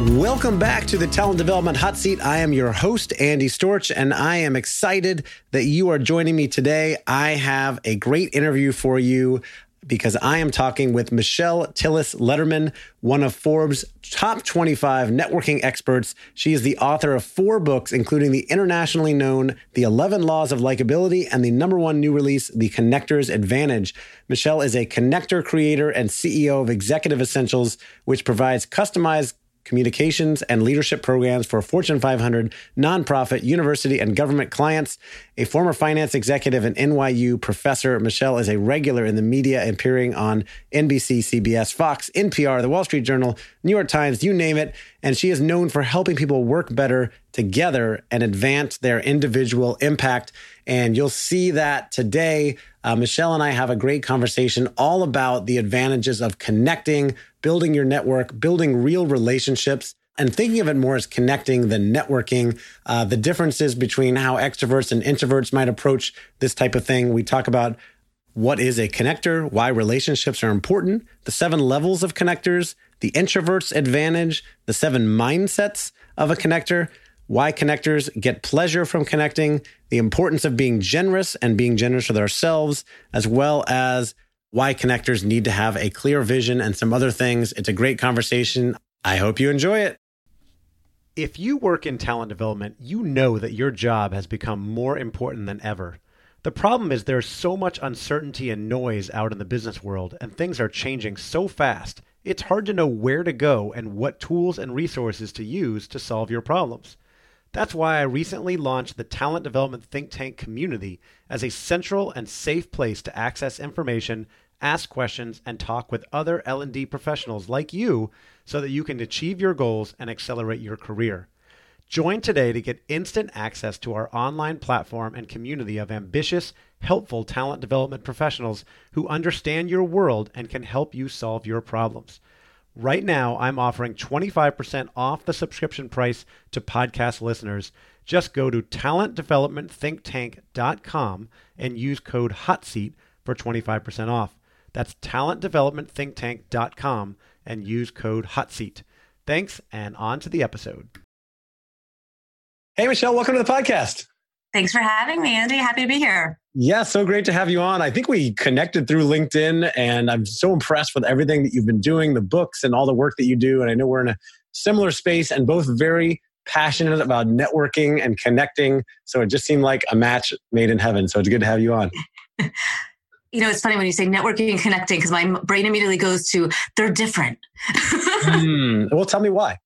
Welcome back to the Talent Development Hot Seat. I am your host, Andy Storch, and I am excited that you are joining me today. I have a great interview for you because I am talking with Michelle Tillis Lederman, one of Forbes' top 25 networking experts. She is the author of four books, including the internationally known The 11 Laws of Likability and the number one new release, The Connector's Advantage. Michelle is a connector creator and CEO of Executive Essentials, which provides customized communications, and leadership programs for Fortune 500 nonprofit, university, and government clients. A former finance executive and NYU professor, Michelle is a regular in the media, appearing on NBC, CBS, Fox, NPR, The Wall Street Journal, New York Times, you name it. And she is known for helping people work better together and advance their individual impact. And you'll see that today. Uh, Michelle and I have a great conversation all about the advantages of connecting, building your network, building real relationships, and thinking of it more as connecting than networking, uh, the differences between how extroverts and introverts might approach this type of thing. We talk about what is a connector, why relationships are important, the seven levels of connectors, the introvert's advantage, the seven mindsets of a connector, why connectors get pleasure from connecting, the importance of being generous and being generous with ourselves, as well as why connectors need to have a clear vision and some other things. It's a great conversation. I hope you enjoy it. If you work in talent development, you know that your job has become more important than ever. The problem is there's so much uncertainty and noise out in the business world, and things are changing so fast, it's hard to know where to go and what tools and resources to use to solve your problems. That's why I recently launched the Talent Development Think Tank community as a central and safe place to access information, ask questions, and talk with other L&D professionals like you so that you can achieve your goals and accelerate your career. Join today to get instant access to our online platform and community of ambitious, helpful talent development professionals who understand your world and can help you solve your problems. Right now, I'm offering 25% off the subscription price to podcast listeners. Just go to talentdevelopmentthinktank.com and use code HOTSEAT for 25% off. That's talentdevelopmentthinktank.com and use code HOTSEAT. Thanks, and on to the episode. Hey, Michelle, welcome to the podcast. Thanks for having me, Andy. Happy to be here. Yeah, so great to have you on. I think we connected through LinkedIn, and I'm so impressed with everything that you've been doing, the books, and all the work that you do. And I know we're in a similar space and both very passionate about networking and connecting. So it just seemed like a match made in heaven. So it's good to have you on. you know, it's funny when you say networking and connecting because my brain immediately goes to they're different. mm, well, tell me why.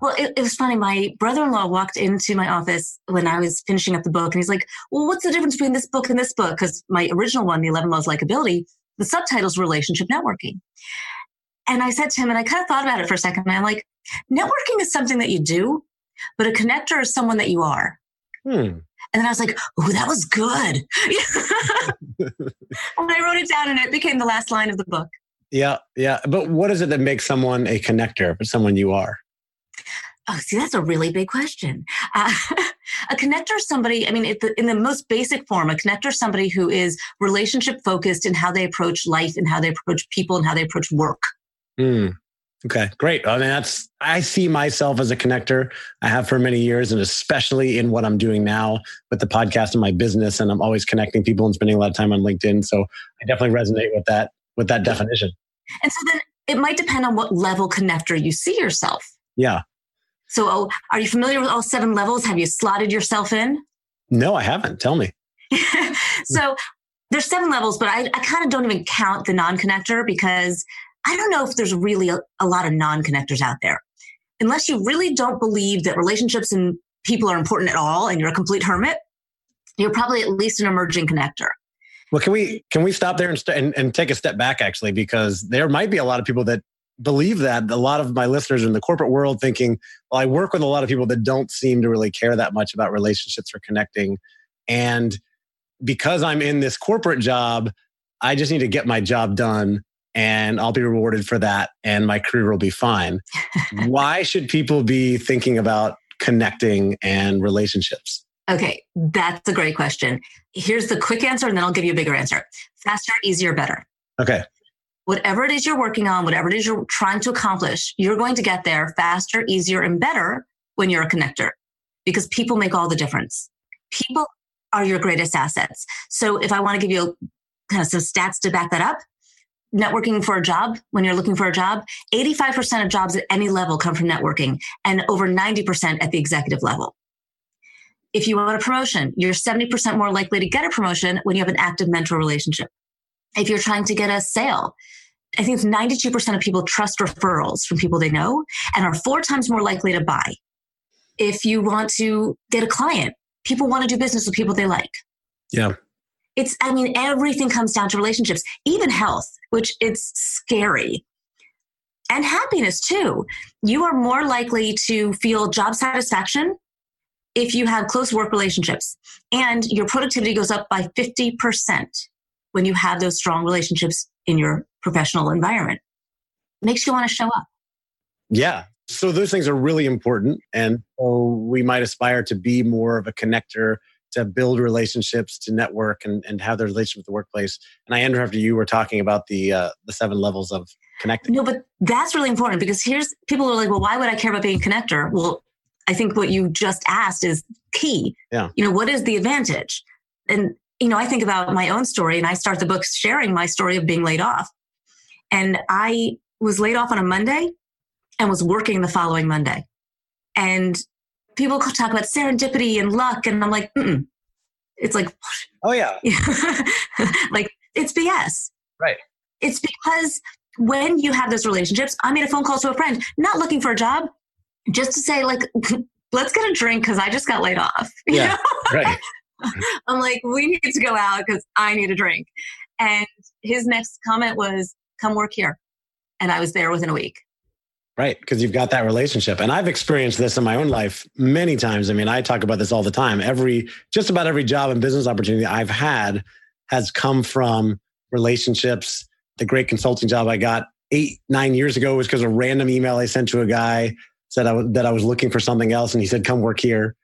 Well, it, it was funny. My brother in law walked into my office when I was finishing up the book, and he's like, Well, what's the difference between this book and this book? Because my original one, The 11 Laws of Likability, the subtitle's Relationship Networking. And I said to him, and I kind of thought about it for a second, and I'm like, Networking is something that you do, but a connector is someone that you are. Hmm. And then I was like, oh, that was good. and I wrote it down and it became the last line of the book. Yeah, yeah. But what is it that makes someone a connector, but someone you are? Oh, see, that's a really big question. Uh, a connector is somebody, I mean, the, in the most basic form, a connector is somebody who is relationship focused in how they approach life and how they approach people and how they approach work. Mm. Okay, great. I mean, that's, I see myself as a connector. I have for many years, and especially in what I'm doing now with the podcast and my business. And I'm always connecting people and spending a lot of time on LinkedIn. So I definitely resonate with that, with that definition. And so then it might depend on what level connector you see yourself. Yeah. So oh, are you familiar with all seven levels? Have you slotted yourself in? No, I haven't. Tell me. so there's seven levels, but I, I kind of don't even count the non connector because I don't know if there's really a, a lot of non connectors out there. Unless you really don't believe that relationships and people are important at all and you're a complete hermit, you're probably at least an emerging connector. Well, can we can we stop there and, st- and, and take a step back actually because there might be a lot of people that believe that a lot of my listeners in the corporate world thinking, well, I work with a lot of people that don't seem to really care that much about relationships or connecting, and because I'm in this corporate job, I just need to get my job done and I'll be rewarded for that and my career will be fine. Why should people be thinking about connecting and relationships? Okay, that's a great question. Here's the quick answer, and then I'll give you a bigger answer faster, easier, better. Okay. Whatever it is you're working on, whatever it is you're trying to accomplish, you're going to get there faster, easier, and better when you're a connector because people make all the difference. People are your greatest assets. So if I want to give you kind of some stats to back that up, networking for a job, when you're looking for a job, 85% of jobs at any level come from networking and over 90% at the executive level. If you want a promotion, you're 70% more likely to get a promotion when you have an active mentor relationship. If you're trying to get a sale, I think 92% of people trust referrals from people they know and are four times more likely to buy. If you want to get a client, people want to do business with people they like. Yeah. It's, I mean, everything comes down to relationships, even health, which it's scary. And happiness too. You are more likely to feel job satisfaction if you have close work relationships and your productivity goes up by 50% when you have those strong relationships in your professional environment. makes you want to show up. Yeah. So those things are really important. And so we might aspire to be more of a connector to build relationships, to network, and, and have the relationship with the workplace. And I after you were talking about the uh, the seven levels of connecting. No, but that's really important because here's people are like, well, why would I care about being a connector? Well, I think what you just asked is key. Yeah. You know, what is the advantage? And you know, I think about my own story, and I start the book sharing my story of being laid off. And I was laid off on a Monday and was working the following Monday. And people talk about serendipity and luck, and I'm like, Mm-mm. it's like, oh yeah, like it's BS. Right. It's because when you have those relationships, I made a phone call to a friend, not looking for a job, just to say like, let's get a drink because I just got laid off. Yeah. right. I'm like, we need to go out because I need a drink. And his next comment was, come work here. And I was there within a week. Right. Because you've got that relationship. And I've experienced this in my own life many times. I mean, I talk about this all the time. Every, just about every job and business opportunity I've had has come from relationships. The great consulting job I got eight, nine years ago was because a random email I sent to a guy said that I was looking for something else. And he said, come work here.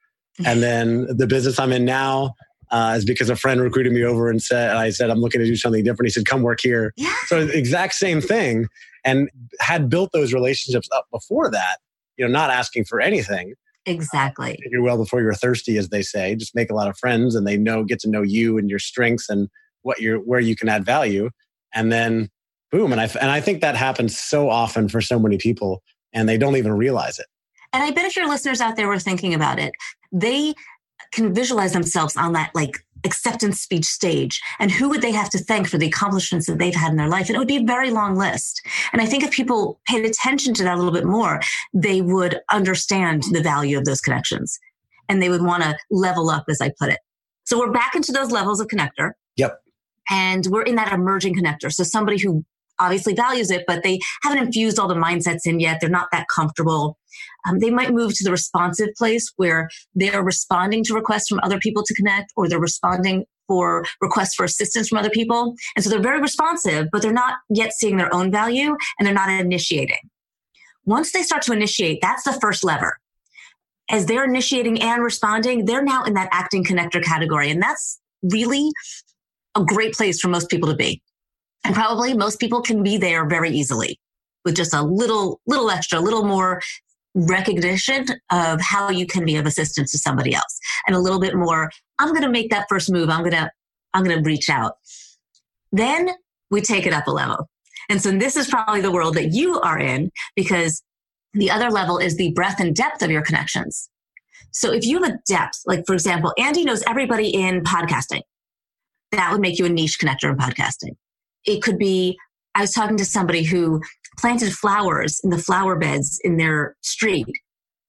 And then the business I'm in now uh, is because a friend recruited me over and said, and I said, I'm looking to do something different. He said, come work here. Yeah. So exact same thing and had built those relationships up before that, you know, not asking for anything. Exactly. Uh, you're well before you're thirsty, as they say. Just make a lot of friends and they know, get to know you and your strengths and what you're, where you can add value. And then boom. And I, and I think that happens so often for so many people and they don't even realize it. And I bet if your listeners out there were thinking about it, they can visualize themselves on that like acceptance speech stage and who would they have to thank for the accomplishments that they've had in their life? And it would be a very long list. And i think if people paid attention to that a little bit more they would understand the value of those connections and they would want to level up as i put it. So we're back into those levels of connector. Yep. And we're in that emerging connector. So somebody who obviously values it, but they haven't infused all the mindsets in yet. They're not that comfortable. Um, they might move to the responsive place where they're responding to requests from other people to connect or they're responding for requests for assistance from other people. And so they're very responsive, but they're not yet seeing their own value and they're not initiating. Once they start to initiate, that's the first lever. As they're initiating and responding, they're now in that acting connector category. And that's really a great place for most people to be. And probably most people can be there very easily with just a little, little extra, a little more recognition of how you can be of assistance to somebody else. And a little bit more i'm going to make that first move. I'm going to i'm going to reach out. Then we take it up a level. And so this is probably the world that you are in because the other level is the breadth and depth of your connections. So if you have a depth like for example andy knows everybody in podcasting. That would make you a niche connector in podcasting. It could be I was talking to somebody who planted flowers in the flower beds in their street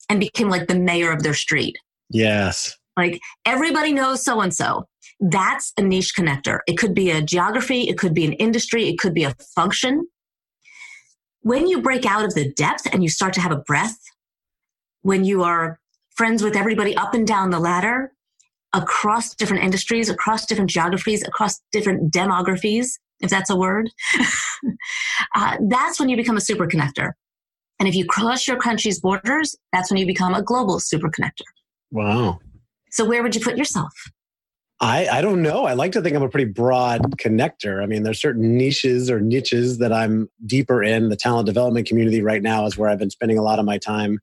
and became like the mayor of their street. Yes. Like everybody knows so and so. That's a niche connector. It could be a geography, it could be an industry, it could be a function. When you break out of the depth and you start to have a breath, when you are friends with everybody up and down the ladder, across different industries, across different geographies, across different demographies, if that's a word, uh, that's when you become a super connector. And if you cross your country's borders, that's when you become a global super connector. Wow. So where would you put yourself? I, I don't know. I like to think I'm a pretty broad connector. I mean, there's certain niches or niches that I'm deeper in. The talent development community right now is where I've been spending a lot of my time.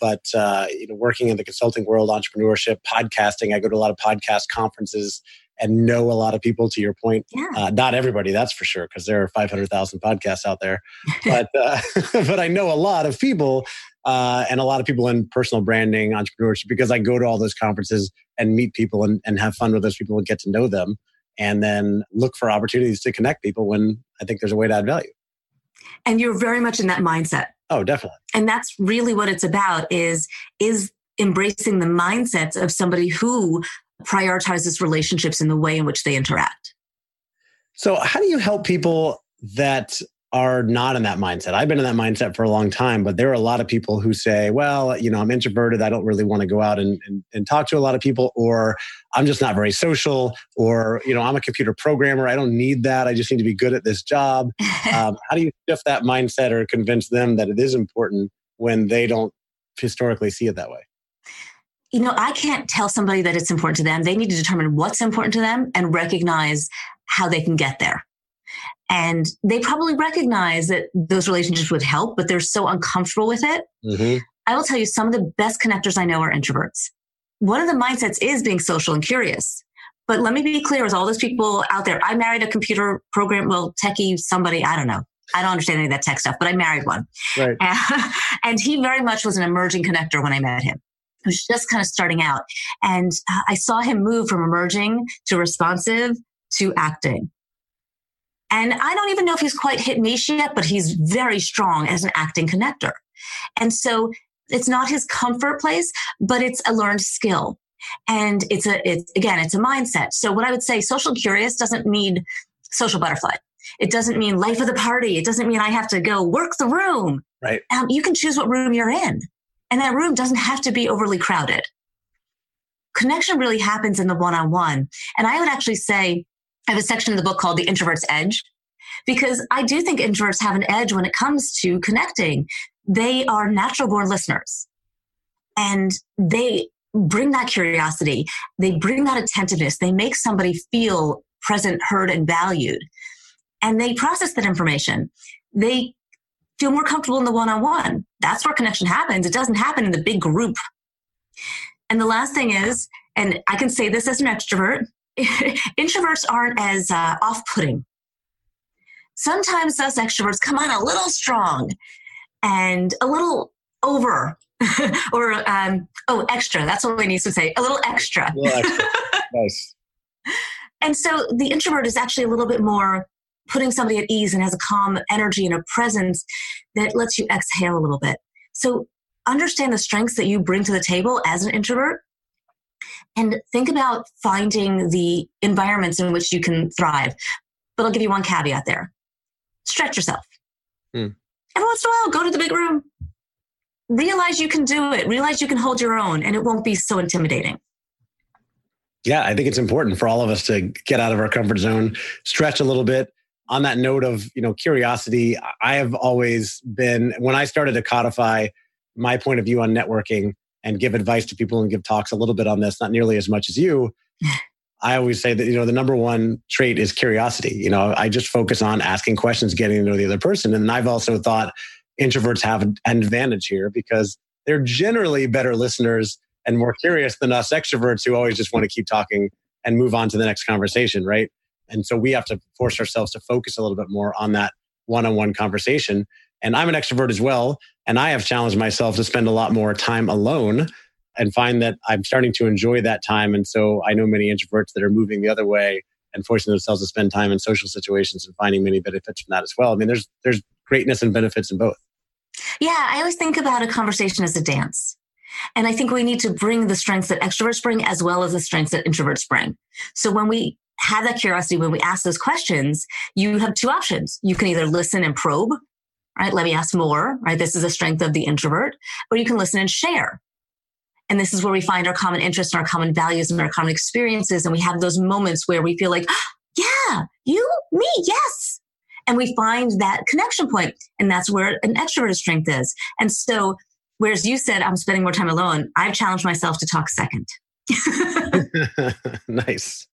But uh, you know, working in the consulting world, entrepreneurship, podcasting, I go to a lot of podcast conferences and know a lot of people to your point. Yeah. uh, not everybody that's for sure because there are 500000 podcasts out there. But uh, but i know a lot of people uh, and a lot of people in personal branding entrepreneurship because i go to all those conferences and meet people and, and have fun with those people and get to know them and then look for opportunities to connect people when i think there's a way to add value. And you're very much in that mindset. Oh definitely. And that's really what it's about is is embracing the mindsets of somebody who prioritizes relationships in the way in which they interact. So, how do you help people that are not in that mindset? I've been in that mindset for a long time, but there are a lot of people who say, well, you know, I'm introverted. I don't really want to go out and, and, and talk to a lot of people, or I'm just not very social, or, you know, I'm a computer programmer. I don't need that. I just need to be good at this job. um, how do you shift that mindset or convince them that it is important when they don't historically see it that way? You know, I can't tell somebody that it's important to them. They need to determine what's important to them and recognize how they can get there. And they probably recognize that those relationships would help, but they're so uncomfortable with it. Mm-hmm. I will tell you, some of the best connectors I know are introverts. One of the mindsets is being social and curious. But let me be clear with all those people out there. I married a computer program, well, techie, somebody, I don't know. I don't understand any of that tech stuff, but I married one. Right. and he very much was an emerging connector when I met him who's just kind of starting out. And uh, I saw him move from emerging to responsive to acting. And I don't even know if he's quite hit niche yet, but he's very strong as an acting connector. And so it's not his comfort place, but it's a learned skill. And it's a, it's again, it's a mindset. So what I would say, social curious doesn't mean social butterfly. It doesn't mean life of the party. It doesn't mean I have to go work the room. Right. Um, you can choose what room you're in. And that room doesn't have to be overly crowded. Connection really happens in the one on one. And I would actually say, I have a section in the book called The Introvert's Edge, because I do think introverts have an edge when it comes to connecting. They are natural born listeners and they bring that curiosity. They bring that attentiveness. They make somebody feel present, heard, and valued. And they process that information. They feel more comfortable in the one on one. That's where connection happens. It doesn't happen in the big group. And the last thing is, and I can say this as an extrovert, introverts aren't as uh, off putting. Sometimes us extroverts come on a little strong and a little over or um, oh extra that's what we need to say a little extra, a little extra. nice and so the introvert is actually a little bit more putting somebody at ease and has a calm energy and a presence that lets you exhale a little bit. So understand the strengths that you bring to the table as an introvert and think about finding the environments in which you can thrive. But I'll give you one caveat there. stretch yourself. Hmm. Every once in a while, go to the big room. Realize you can do it. Realize you can hold your own, and it won't be so intimidating. Yeah, I think it's important for all of us to get out of our comfort zone, stretch a little bit. On that note of you know curiosity, I have always been when I started to codify my point of view on networking and give advice to people and give talks a little bit on this, not nearly as much as you. I always say that you know the number one trait is curiosity. You know, I just focus on asking questions, getting to know the other person, and I've also thought introverts have an advantage here because they're generally better listeners and more curious than us extroverts who always just want to keep talking and move on to the next conversation, right? And so we have to force ourselves to focus a little bit more on that one-on-one conversation. And I'm an extrovert as well, and I have challenged myself to spend a lot more time alone and find that I'm starting to enjoy that time. And so I know many introverts that are moving the other way and forcing themselves to spend time in social situations and finding many benefits from that as well. I mean, there's there's greatness and benefits in both. Yeah, I always think about a conversation as a dance. And I think we need to bring the strengths that extroverts bring as well as the strengths that introverts bring. So when we have that curiosity, when we ask those questions, you have two options. You can either listen and probe, right? Let me ask more, right? This is a strength of the introvert, or you can listen and share. And this is where we find our common interests and our common values and our common experiences. And we have those moments where we feel like, yeah, you, me, yes. And we find that connection point. And that's where an extroverted strength is. And so, whereas you said, I'm spending more time alone, I've challenged myself to talk second. nice.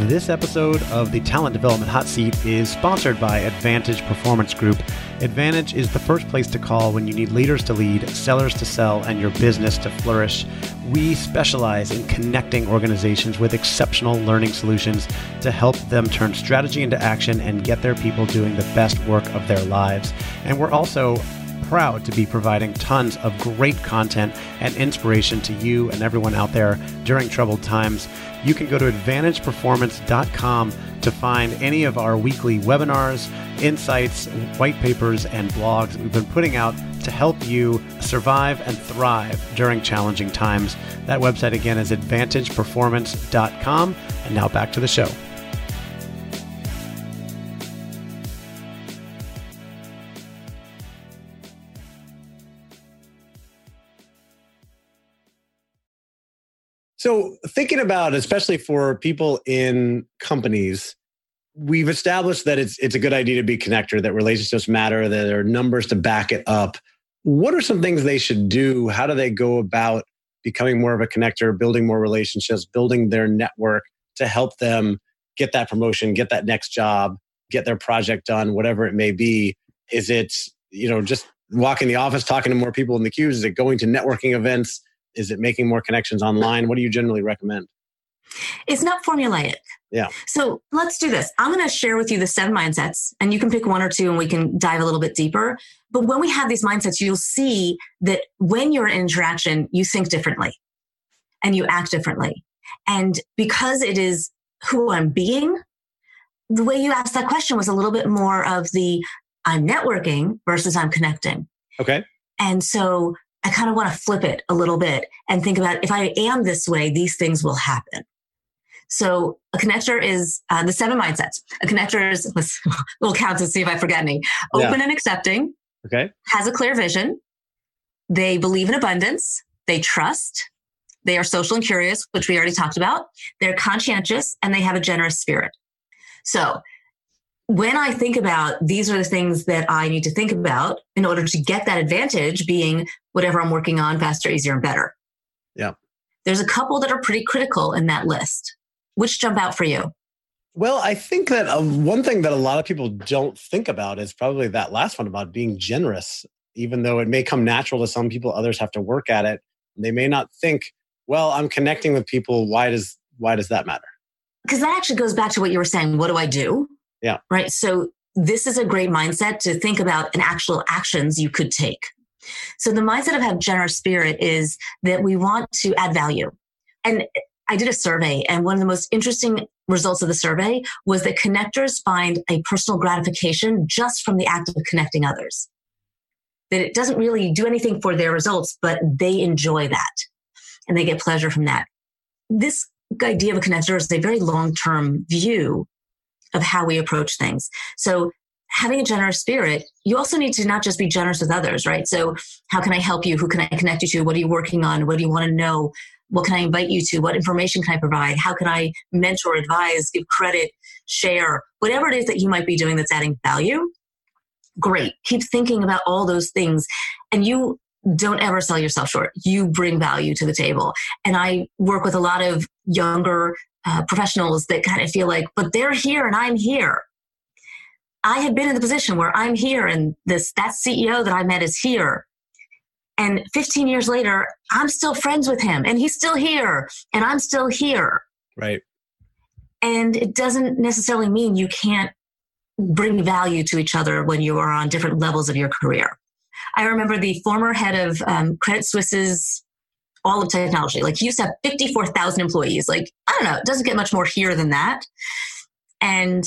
This episode of the Talent Development Hot Seat is sponsored by Advantage Performance Group. Advantage is the first place to call when you need leaders to lead, sellers to sell, and your business to flourish. We specialize in connecting organizations with exceptional learning solutions to help them turn strategy into action and get their people doing the best work of their lives. And we're also proud to be providing tons of great content and inspiration to you and everyone out there during troubled times. You can go to advantageperformance.com to find any of our weekly webinars, insights, white papers, and blogs we've been putting out to help you survive and thrive during challenging times. That website again is advantageperformance.com. And now back to the show. So, thinking about, especially for people in companies, we've established that it's it's a good idea to be connector, that relationships matter, that there are numbers to back it up. What are some things they should do? How do they go about becoming more of a connector, building more relationships, building their network to help them get that promotion, get that next job, get their project done, whatever it may be? Is it, you know, just walking the office, talking to more people in the queues? Is it going to networking events? Is it making more connections online? What do you generally recommend? It's not formulaic. Yeah. So let's do this. I'm going to share with you the seven mindsets, and you can pick one or two and we can dive a little bit deeper. But when we have these mindsets, you'll see that when you're in interaction, you think differently and you act differently. And because it is who I'm being, the way you asked that question was a little bit more of the I'm networking versus I'm connecting. Okay. And so I kind of want to flip it a little bit and think about if I am this way, these things will happen. So a connector is uh, the seven mindsets. A connector is, let's, we'll count to see if I forget any. Open yeah. and accepting. Okay. Has a clear vision. They believe in abundance. They trust. They are social and curious, which we already talked about. They're conscientious and they have a generous spirit. So when I think about these are the things that I need to think about in order to get that advantage being whatever I'm working on faster, easier, and better. Yeah. There's a couple that are pretty critical in that list. Which jump out for you? Well, I think that uh, one thing that a lot of people don't think about is probably that last one about being generous. Even though it may come natural to some people, others have to work at it. They may not think, "Well, I'm connecting with people. Why does why does that matter?" Because that actually goes back to what you were saying. What do I do? Yeah. Right. So this is a great mindset to think about an actual actions you could take. So the mindset of have generous spirit is that we want to add value. And I did a survey and one of the most interesting results of the survey was that connectors find a personal gratification just from the act of connecting others. That it doesn't really do anything for their results, but they enjoy that and they get pleasure from that. This idea of a connector is a very long term view of how we approach things. So having a generous spirit, you also need to not just be generous with others, right? So how can I help you? Who can I connect you to? What are you working on? What do you want to know? What can I invite you to? What information can I provide? How can I mentor, advise, give credit, share, whatever it is that you might be doing that's adding value? Great. Keep thinking about all those things. And you don't ever sell yourself short. You bring value to the table. And I work with a lot of younger uh, professionals that kind of feel like, but they're here and I'm here. I have been in the position where I'm here and this that CEO that I met is here. And 15 years later, I'm still friends with him and he's still here and I'm still here. Right. And it doesn't necessarily mean you can't bring value to each other when you are on different levels of your career. I remember the former head of um, Credit Suisse's all of technology. Like he used to have 54,000 employees. Like, I don't know, it doesn't get much more here than that. And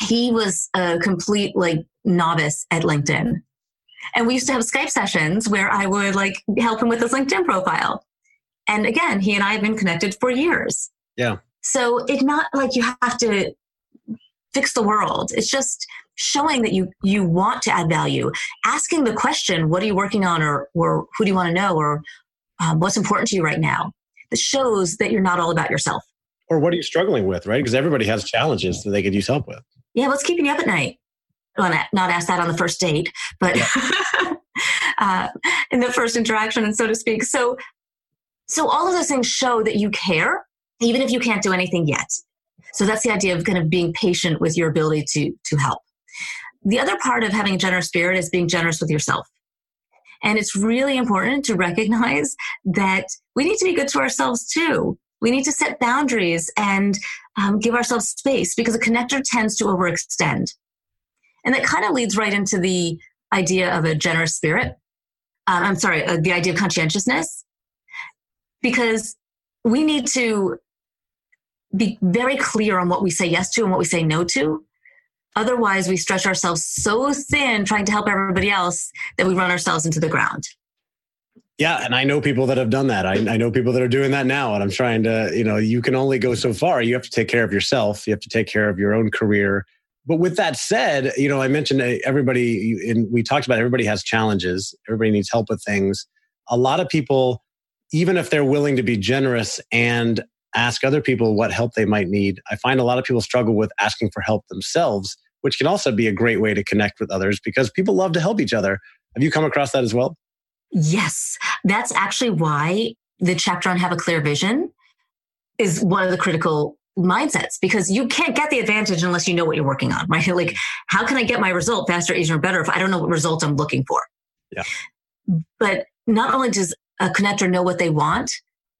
he was a complete like novice at LinkedIn. And we used to have Skype sessions where I would like help him with his LinkedIn profile. And again, he and I have been connected for years. Yeah. So it's not like you have to fix the world. It's just showing that you you want to add value, asking the question, "What are you working on?" or "or who do you want to know?" or um, "What's important to you right now?" That shows that you're not all about yourself. Or what are you struggling with, right? Because everybody has challenges that they could use help with. Yeah, what's keeping you up at night? Well, not ask that on the first date, but yeah. uh, in the first interaction, and so to speak. So, so all of those things show that you care, even if you can't do anything yet. So that's the idea of kind of being patient with your ability to to help. The other part of having a generous spirit is being generous with yourself. And it's really important to recognize that we need to be good to ourselves too. We need to set boundaries and um, give ourselves space because a connector tends to overextend. And that kind of leads right into the idea of a generous spirit. Um, I'm sorry, uh, the idea of conscientiousness. Because we need to be very clear on what we say yes to and what we say no to. Otherwise, we stretch ourselves so thin trying to help everybody else that we run ourselves into the ground. Yeah, and I know people that have done that. I, I, know people that are doing that now, and I'm trying to, you know, you can only go so far. You have to take care of yourself. You have to take care of your own career. But with that said, you know, I mentioned uh, everybody, and we talked about everybody has challenges. Everybody needs help with things. A lot of people, even if they're willing to be generous and ask other people what help they might need. I find a lot of people struggle with asking for help themselves, which can also be a great way to connect with others because people love to help each other. Have you come across that as well? Yes. That's actually why the chapter on Have a Clear Vision is one of the critical mindsets because you can't get the advantage unless you know what you're working on, right? Like, how can I get my result faster, easier, or better if I don't know what result I'm looking for? Yeah. But not only does a connector know what they want,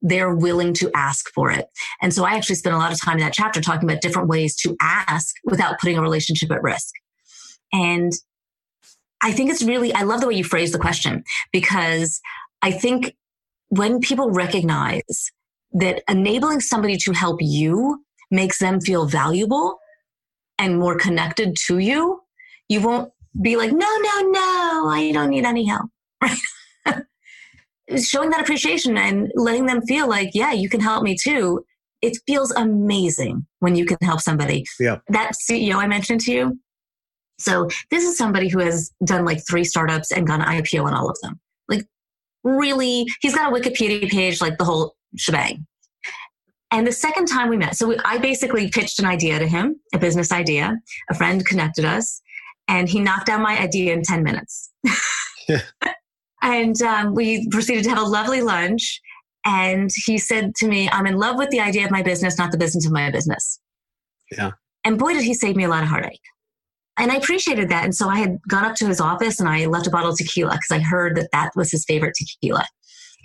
they're willing to ask for it. And so I actually spent a lot of time in that chapter talking about different ways to ask without putting a relationship at risk. And I think it's really, I love the way you phrase the question because I think when people recognize that enabling somebody to help you makes them feel valuable and more connected to you, you won't be like, no, no, no, I don't need any help. Right? Showing that appreciation and letting them feel like, yeah, you can help me too. It feels amazing when you can help somebody. Yeah. That CEO I mentioned to you. So this is somebody who has done like three startups and gone IPO on all of them. Like really, he's got a Wikipedia page, like the whole shebang. And the second time we met, so we, I basically pitched an idea to him, a business idea. A friend connected us, and he knocked down my idea in 10 minutes. Yeah. And um, we proceeded to have a lovely lunch. And he said to me, I'm in love with the idea of my business, not the business of my business. Yeah. And boy, did he save me a lot of heartache. And I appreciated that. And so I had gone up to his office and I left a bottle of tequila because I heard that that was his favorite tequila.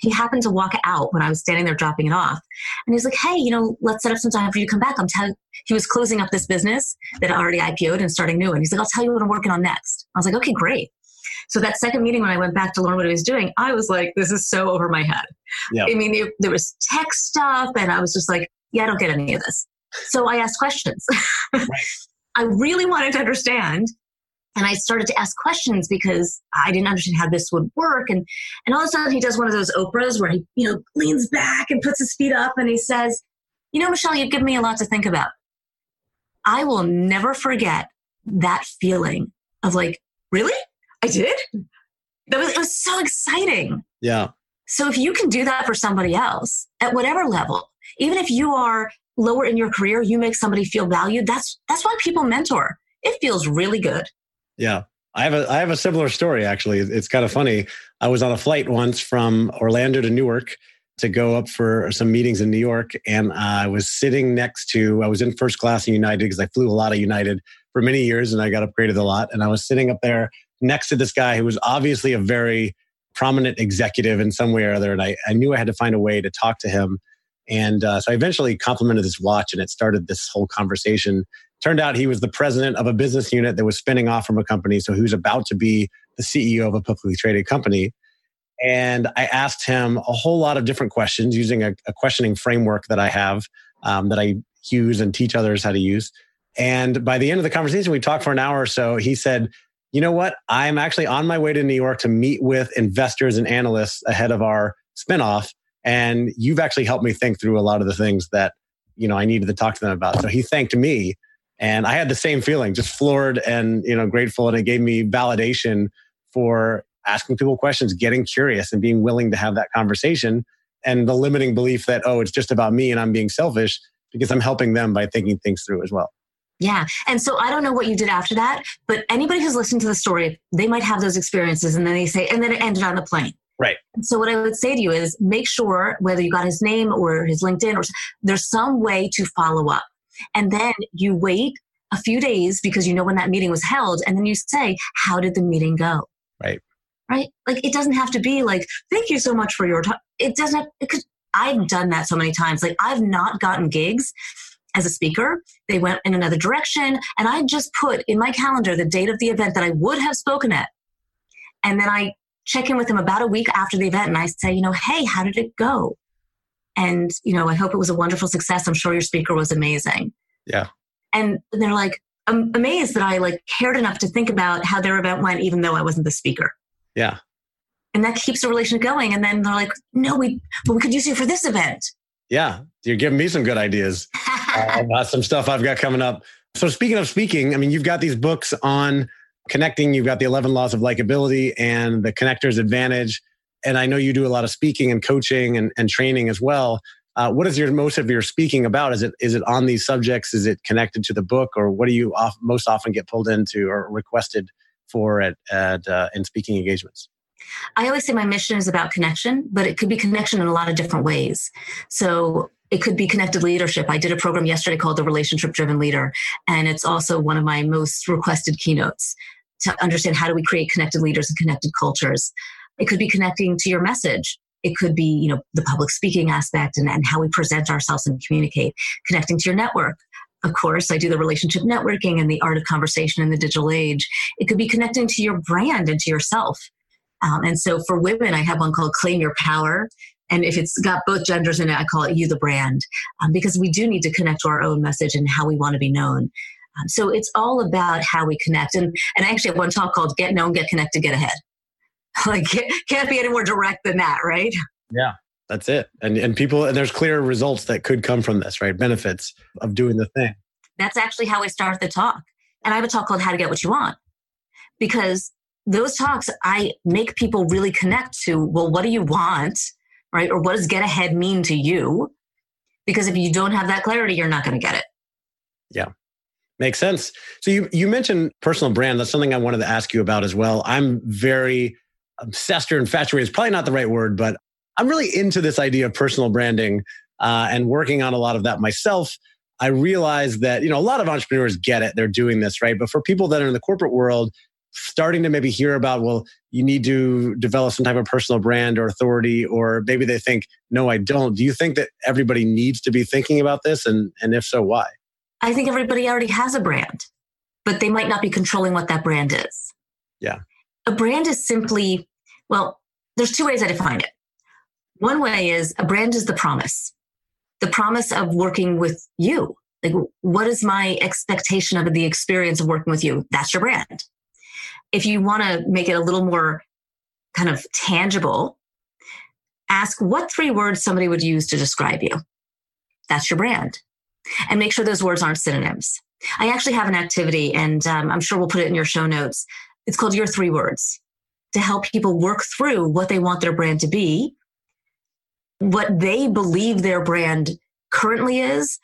He happened to walk out when I was standing there dropping it off. And he's like, hey, you know, let's set up some time for you to come back. I'm telling he was closing up this business that already IPO'd and starting new. And he's like, I'll tell you what I'm working on next. I was like, okay, great. So that second meeting when I went back to learn what he was doing, I was like, this is so over my head. I mean, there, there was tech stuff and I was just like, yeah, I don't get any of this. So I asked questions. right. I really wanted to understand. And I started to ask questions because I didn't understand how this would work. And, and all of a sudden he does one of those Oprahs where he, you know, leans back and puts his feet up and he says, you know, Michelle, you've given me a lot to think about. I will never forget that feeling of like, really? I did? That was, it was so exciting. Yeah. So if you can do that for somebody else at whatever level, even if you are lower in your career, you make somebody feel valued. That's, that's why people mentor. It feels really good. Yeah. I have a I have a similar story actually. It's kind of funny. I was on a flight once from Orlando to Newark to go up for some meetings in New York, and I was sitting next to. I was in first class in United because I flew a lot of United for many years, and I got upgraded a lot. And I was sitting up there next to this guy who was obviously a very prominent executive in some way or other, and I, I knew I had to find a way to talk to him. And uh, so I eventually complimented this watch, and it started this whole conversation Turned out he was the president of a business unit that was spinning off from a company. So he was about to be the CEO of a publicly traded company. And I asked him a whole lot of different questions using a, a questioning framework that I have um, that I use and teach others how to use. And by the end of the conversation, we talked for an hour or so. He said, You know what? I'm actually on my way to New York to meet with investors and analysts ahead of our spinoff. And you've actually helped me think through a lot of the things that, you know, I needed to talk to them about. So he thanked me and I had the same feeling, just floored and you know grateful, and it gave me validation for asking people questions, getting curious, and being willing to have that conversation. And the limiting belief that oh, it's just about me and I'm being selfish because I'm helping them by thinking things through as well. Yeah. And so I don't know what you did after that, but anybody who's listened to the story, they might have those experiences and then they say, and then it ended on the plane. Right. So what I would say to you is make sure whether you got his name or his LinkedIn or there's some way to follow up. And then you wait a few days because you know when that meeting was held. And then you say, how did the meeting go? Right. Right. Like it doesn't have to be like, thank you so much for your time. It doesn't have, it could, I've done that so many times. Like I've not gotten gigs as a speaker. They went in another direction. And I just put in my calendar the date of the event that I would have spoken at. And then I check in with them about a week after the event and I say, you know, hey, how did it go? And, you know, I hope it was a wonderful success. I'm sure your speaker was amazing. Yeah. And they're like, I'm amazed that I like cared enough to think about how their event went, even though I wasn't the speaker. Yeah. And that keeps the relationship going. And then they're like, no, we, but we could use you for this event. Yeah. You're giving me some good ideas uh, about some stuff I've got coming up. So speaking of speaking, I mean, you've got these books on connecting. You've got the 11 laws of likability and the connector's advantage and I know you do a lot of speaking and coaching and, and training as well. Uh, what is your most of your speaking about? Is it is it on these subjects? Is it connected to the book, or what do you off, most often get pulled into or requested for at, at uh, in speaking engagements? I always say my mission is about connection, but it could be connection in a lot of different ways. So it could be connected leadership. I did a program yesterday called the Relationship Driven Leader, and it's also one of my most requested keynotes to understand how do we create connected leaders and connected cultures. It could be connecting to your message. It could be, you know, the public speaking aspect and, and how we present ourselves and communicate, connecting to your network. Of course, I do the relationship networking and the art of conversation in the digital age. It could be connecting to your brand and to yourself. Um, and so for women, I have one called Claim Your Power. And if it's got both genders in it, I call it You the Brand, um, because we do need to connect to our own message and how we want to be known. Um, so it's all about how we connect. And, and I actually have one talk called Get Known, Get Connected, Get Ahead. like can't be any more direct than that, right? Yeah. That's it. And and people and there's clear results that could come from this, right? Benefits of doing the thing. That's actually how I start the talk. And I have a talk called How to Get What You Want. Because those talks I make people really connect to, well, what do you want? Right? Or what does get ahead mean to you? Because if you don't have that clarity, you're not going to get it. Yeah. Makes sense. So you you mentioned personal brand. That's something I wanted to ask you about as well. I'm very obsessed or infatuated is probably not the right word, but I'm really into this idea of personal branding uh, and working on a lot of that myself. I realize that, you know, a lot of entrepreneurs get it. They're doing this, right? But for people that are in the corporate world, starting to maybe hear about, well, you need to develop some type of personal brand or authority, or maybe they think, no, I don't. Do you think that everybody needs to be thinking about this? And, and if so, why? I think everybody already has a brand, but they might not be controlling what that brand is. Yeah a brand is simply, well, there's two ways I define it. One way is a brand is the promise, the promise of working with you. Like, what is my expectation of the experience of working with you? That's your brand. If you want to make it a little more kind of tangible, ask what three words somebody would use to describe you. That's your brand. And make sure those words aren't synonyms. I actually have an activity, and um, I'm sure we'll put it in your show notes. It's called Your Three Words to help people work through what they want their brand to be, what they believe their brand currently is,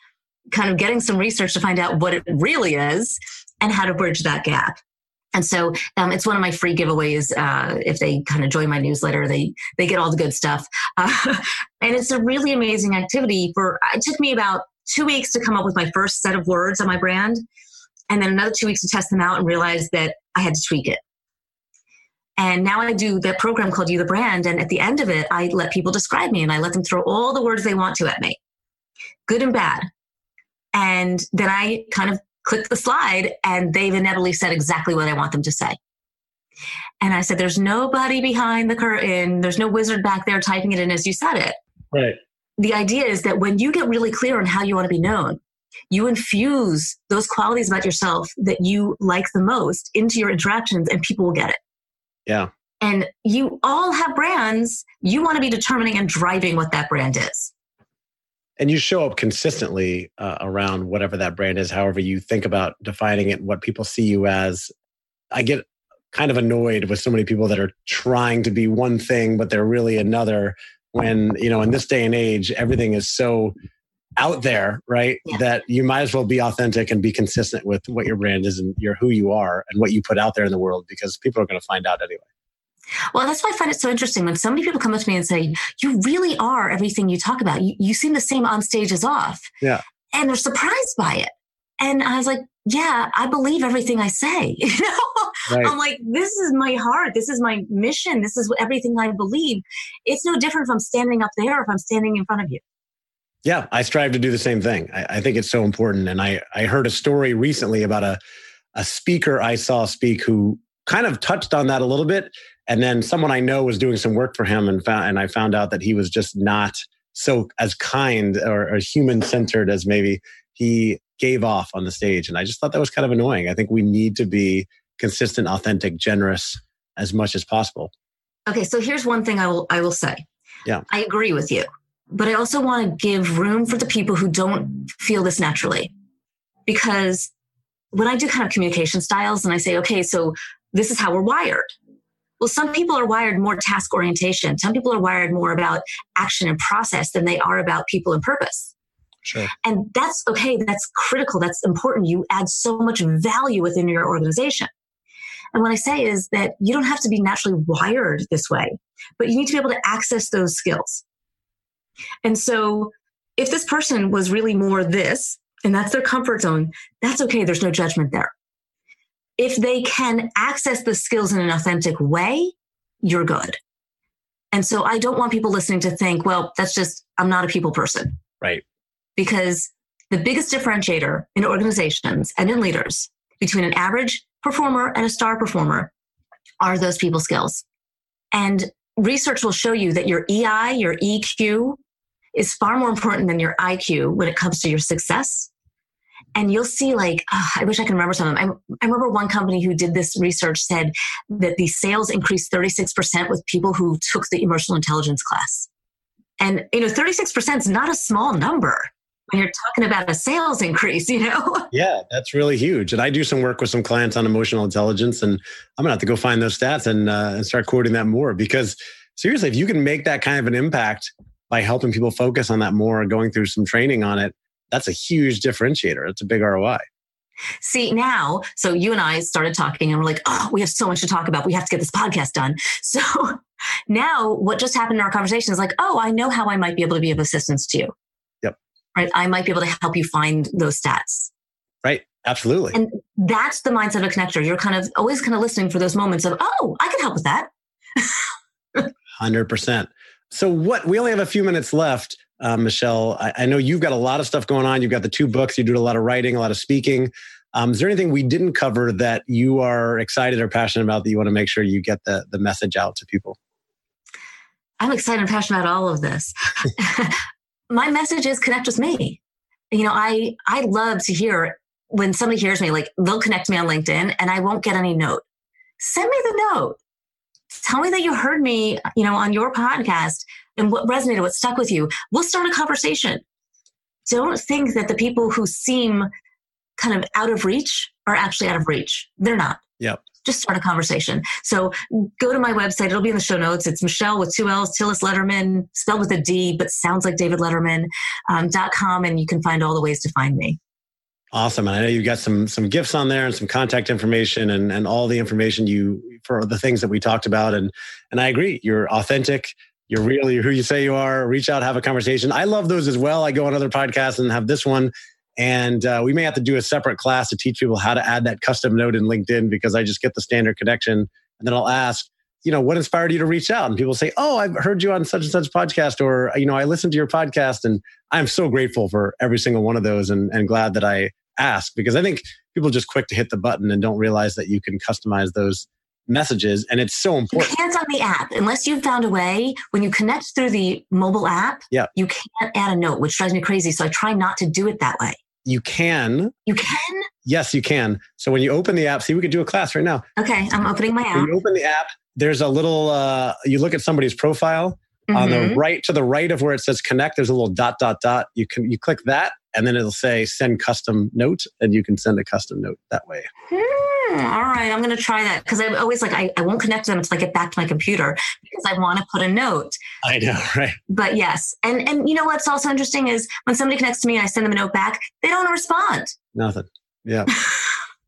kind of getting some research to find out what it really is, and how to bridge that gap. And so um, it's one of my free giveaways. Uh, if they kind of join my newsletter, they they get all the good stuff. Uh, and it's a really amazing activity. For it took me about two weeks to come up with my first set of words on my brand, and then another two weeks to test them out and realize that I had to tweak it. And now I do that program called You the Brand. And at the end of it, I let people describe me and I let them throw all the words they want to at me, good and bad. And then I kind of click the slide and they've inevitably said exactly what I want them to say. And I said, There's nobody behind the curtain. There's no wizard back there typing it in as you said it. Right. The idea is that when you get really clear on how you want to be known, you infuse those qualities about yourself that you like the most into your interactions and people will get it. Yeah. And you all have brands. You want to be determining and driving what that brand is and you show up consistently uh, around whatever that brand is however you think about defining it what people see you as i get kind of annoyed with so many people that are trying to be one thing but they're really another when you know in this day and age everything is so out there right yeah. that you might as well be authentic and be consistent with what your brand is and your who you are and what you put out there in the world because people are going to find out anyway well, that's why I find it so interesting when so many people come up to me and say, You really are everything you talk about. You, you seem the same on stage as off. Yeah. And they're surprised by it. And I was like, Yeah, I believe everything I say. You know? Right. I'm like, this is my heart. This is my mission. This is everything I believe. It's no different if I'm standing up there or if I'm standing in front of you. Yeah, I strive to do the same thing. I, I think it's so important. And I, I heard a story recently about a, a speaker I saw speak who kind of touched on that a little bit. And then someone I know was doing some work for him and found, and I found out that he was just not so as kind or, or human centered as maybe he gave off on the stage. And I just thought that was kind of annoying. I think we need to be consistent, authentic, generous as much as possible. Okay, so here's one thing I will I will say. Yeah. I agree with you. But I also want to give room for the people who don't feel this naturally. Because when I do kind of communication styles and I say, okay, so this is how we're wired. Well, some people are wired more task orientation. Some people are wired more about action and process than they are about people and purpose. Sure. And that's okay. That's critical. That's important. You add so much value within your organization. And what I say is that you don't have to be naturally wired this way, but you need to be able to access those skills. And so if this person was really more this, and that's their comfort zone, that's okay. There's no judgment there if they can access the skills in an authentic way, you're good. And so I don't want people listening to think, well, that's just, I'm not a people person. Right. Because the biggest differentiator in organizations and in leaders between an average performer and a star performer are those people skills. And research will show you that your EI, your EQ, is far more important than your IQ when it comes to your success and you'll see like oh, i wish i can remember some of them. I, I remember one company who did this research said that the sales increased 36% with people who took the emotional intelligence class. And you know 36% is not a small number when you're talking about a sales increase you know? Yeah that's really huge. And i do some work with some clients on emotional intelligence and i'm gonna have to go find those stats and, uh, and start quoting that more because seriously if you can make that kind of an impact by helping people focus on that more going through some training on it that's a huge differentiator. It's a big ROI. See, now, so you and I started talking and we're like, oh, we have so much to talk about. We have to get this podcast done. So now what just happened in our conversation is like, oh, I know how I might be able to be of assistance to you. Yep. Right. I might be able to help you find those stats. Right. Absolutely. And that's the mindset of a connector. You're kind of always kind of listening for those moments of, oh, I can help with that. 100%. So, what we only have a few minutes left uh, Michelle. I, I, know you've got a lot of stuff going on. You've got the two books. You do a lot of writing, a lot of speaking. Um, is there anything we didn't cover that you are excited or passionate about that you want to make sure you get the the message out to people? I'm excited and passionate about all of this. My message is connect with me. You know, I I love to hear when somebody hears me, like they'll connect me on LinkedIn and I won't get any note. Send me the note. Tell me that you heard me, you know, on your podcast and what resonated, what stuck with you. We'll start a conversation. Don't think that the people who seem kind of out of reach are actually out of reach. They're not. Yep. Just start a conversation. So go to my website. It'll be in the show notes. It's Michelle with two L's, Tillis Lederman, spelled with a D, but sounds like David Letterman, um, dot com. And you can find all the ways to find me. Awesome. And I know you've got some some gifts on there and some contact information and, and all the information you for the things that we talked about. And and I agree. You're authentic. You're really who you say you are. Reach out, have a conversation. I love those as well. I go on other podcasts and have this one. And uh, we may have to do a separate class to teach people how to add that custom note in LinkedIn because I just get the standard connection. And then I'll ask, you know, what inspired you to reach out? And people say, oh, I've heard you on such and such podcast, or, you know, I listened to your podcast. And I'm so grateful for every single one of those and, and glad that I asked because I think people just quick to hit the button and don't realize that you can customize those messages and it's so important. You can't on the app unless you've found a way when you connect through the mobile app. Yeah. You can't add a note, which drives me crazy. So I try not to do it that way. You can. You can? Yes, you can. So when you open the app, see, we could do a class right now. Okay, I'm opening my app. When you open the app, there's a little, uh, you look at somebody's profile mm-hmm. on the mm-hmm. right to the right of where it says connect, there's a little dot, dot, dot. You can, you click that and then it'll say send custom note and you can send a custom note that way. Hmm, all right, I'm going to try that because I'm always like, I, I won't connect them until I get back to my computer because I want to put a note. I know, right? But yes. And, and you know what's also interesting is when somebody connects to me and I send them a note back, they don't respond. Nothing. Yeah.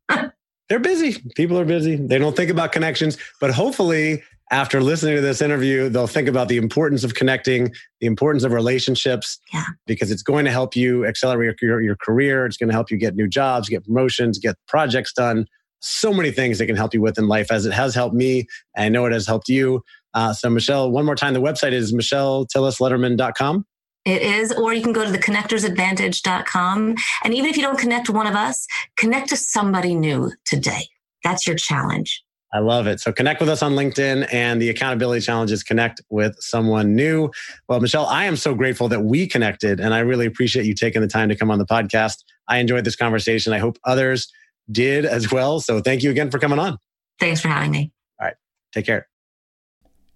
They're busy. People are busy. They don't think about connections, but hopefully after listening to this interview, they'll think about the importance of connecting, the importance of relationships, yeah. because it's going to help you accelerate your, your career. It's going to help you get new jobs, get promotions, get projects done. So many things that can help you with in life, as it has helped me. I know it has helped you. Uh, so, Michelle, one more time, the website is michelletillislederman.com. It is, or you can go to the connectorsadvantage.com. And even if you don't connect to one of us, connect to somebody new today. That's your challenge. I love it. So connect with us on LinkedIn and the accountability challenge is connect with someone new. Well, Michelle, I am so grateful that we connected and I really appreciate you taking the time to come on the podcast. I enjoyed this conversation. I hope others did as well. So thank you again for coming on. Thanks for having me. All right. Take care.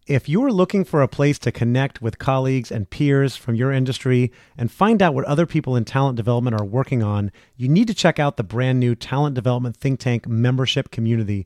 If you're looking for a place to connect with colleagues and peers from your industry and find out what other people in talent development are working on, you need to check out the brand new Talent Development Think Tank membership community.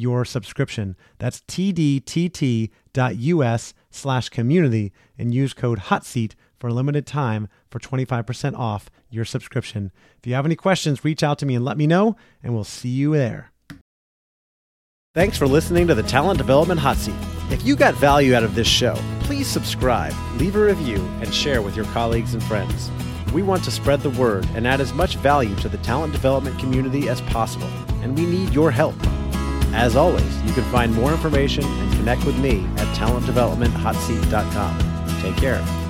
your subscription. That's tdtt.us slash community and use code HOTSEAT for a limited time for 25% off your subscription. If you have any questions, reach out to me and let me know, and we'll see you there. Thanks for listening to the Talent Development Hot Seat. If you got value out of this show, please subscribe, leave a review, and share with your colleagues and friends. We want to spread the word and add as much value to the talent development community as possible, and we need your help. As always, you can find more information and connect with me at talentdevelopmenthotseat.com. Take care.